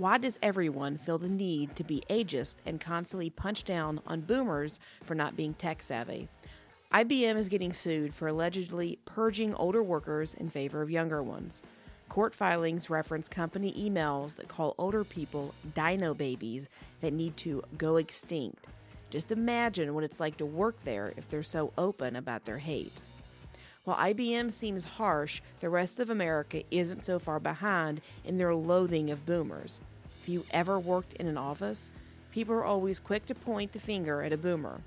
Why does everyone feel the need to be ageist and constantly punch down on boomers for not being tech savvy? IBM is getting sued for allegedly purging older workers in favor of younger ones. Court filings reference company emails that call older people dino babies that need to go extinct. Just imagine what it's like to work there if they're so open about their hate. While IBM seems harsh, the rest of America isn't so far behind in their loathing of boomers. If you ever worked in an office, people are always quick to point the finger at a boomer.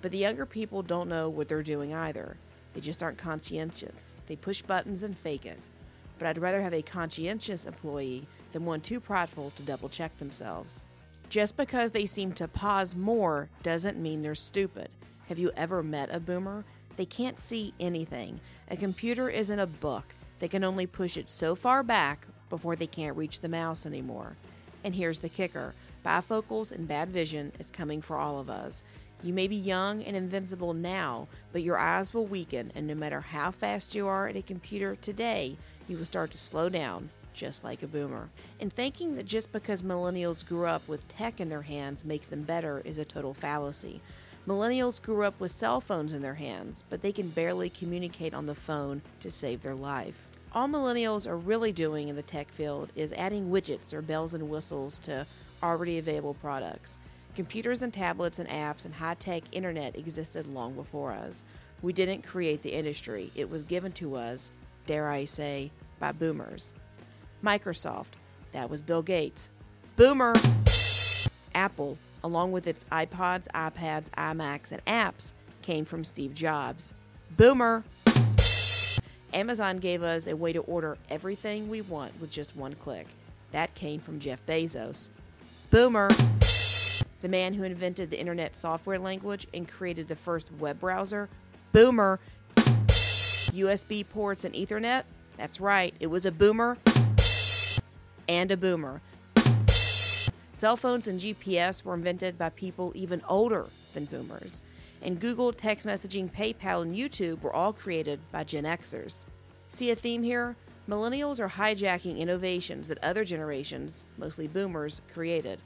But the younger people don't know what they're doing either. They just aren't conscientious. They push buttons and fake it. But I'd rather have a conscientious employee than one too prideful to double check themselves. Just because they seem to pause more doesn't mean they're stupid. Have you ever met a boomer? They can't see anything. A computer isn't a book. They can only push it so far back before they can't reach the mouse anymore. And here's the kicker bifocals and bad vision is coming for all of us. You may be young and invincible now, but your eyes will weaken, and no matter how fast you are at a computer today, you will start to slow down, just like a boomer. And thinking that just because millennials grew up with tech in their hands makes them better is a total fallacy. Millennials grew up with cell phones in their hands, but they can barely communicate on the phone to save their life. All millennials are really doing in the tech field is adding widgets or bells and whistles to already available products. Computers and tablets and apps and high tech internet existed long before us. We didn't create the industry, it was given to us, dare I say, by boomers. Microsoft, that was Bill Gates. Boomer! Apple, along with its iPods, iPads, iMacs, and apps, came from Steve Jobs. Boomer! Amazon gave us a way to order everything we want with just one click. That came from Jeff Bezos. Boomer! the man who invented the internet software language and created the first web browser. Boomer. USB ports and Ethernet. That's right, it was a boomer and a boomer. Cell phones and GPS were invented by people even older than boomers. And Google, text messaging, PayPal, and YouTube were all created by Gen Xers. See a theme here? Millennials are hijacking innovations that other generations, mostly boomers, created.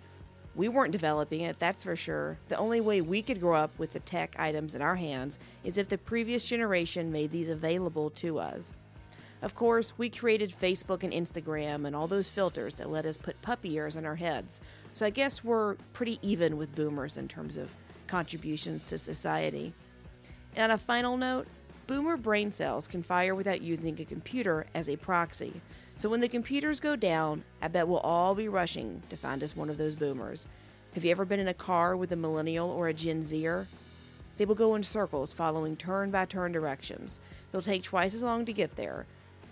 We weren't developing it, that's for sure. The only way we could grow up with the tech items in our hands is if the previous generation made these available to us. Of course, we created Facebook and Instagram and all those filters that let us put puppy ears on our heads. So I guess we're pretty even with boomers in terms of contributions to society. And on a final note, boomer brain cells can fire without using a computer as a proxy. So when the computers go down, I bet we'll all be rushing to find us one of those boomers. Have you ever been in a car with a millennial or a Gen Zer? They will go in circles following turn by turn directions. They'll take twice as long to get there.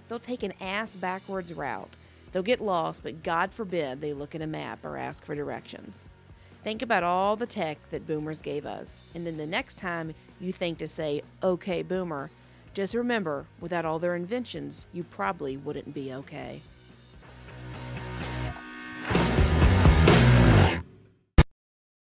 They'll take an ass backwards route. They'll get lost, but God forbid they look at a map or ask for directions. Think about all the tech that boomers gave us, and then the next time you think to say, okay, boomer, just remember, without all their inventions, you probably wouldn't be okay.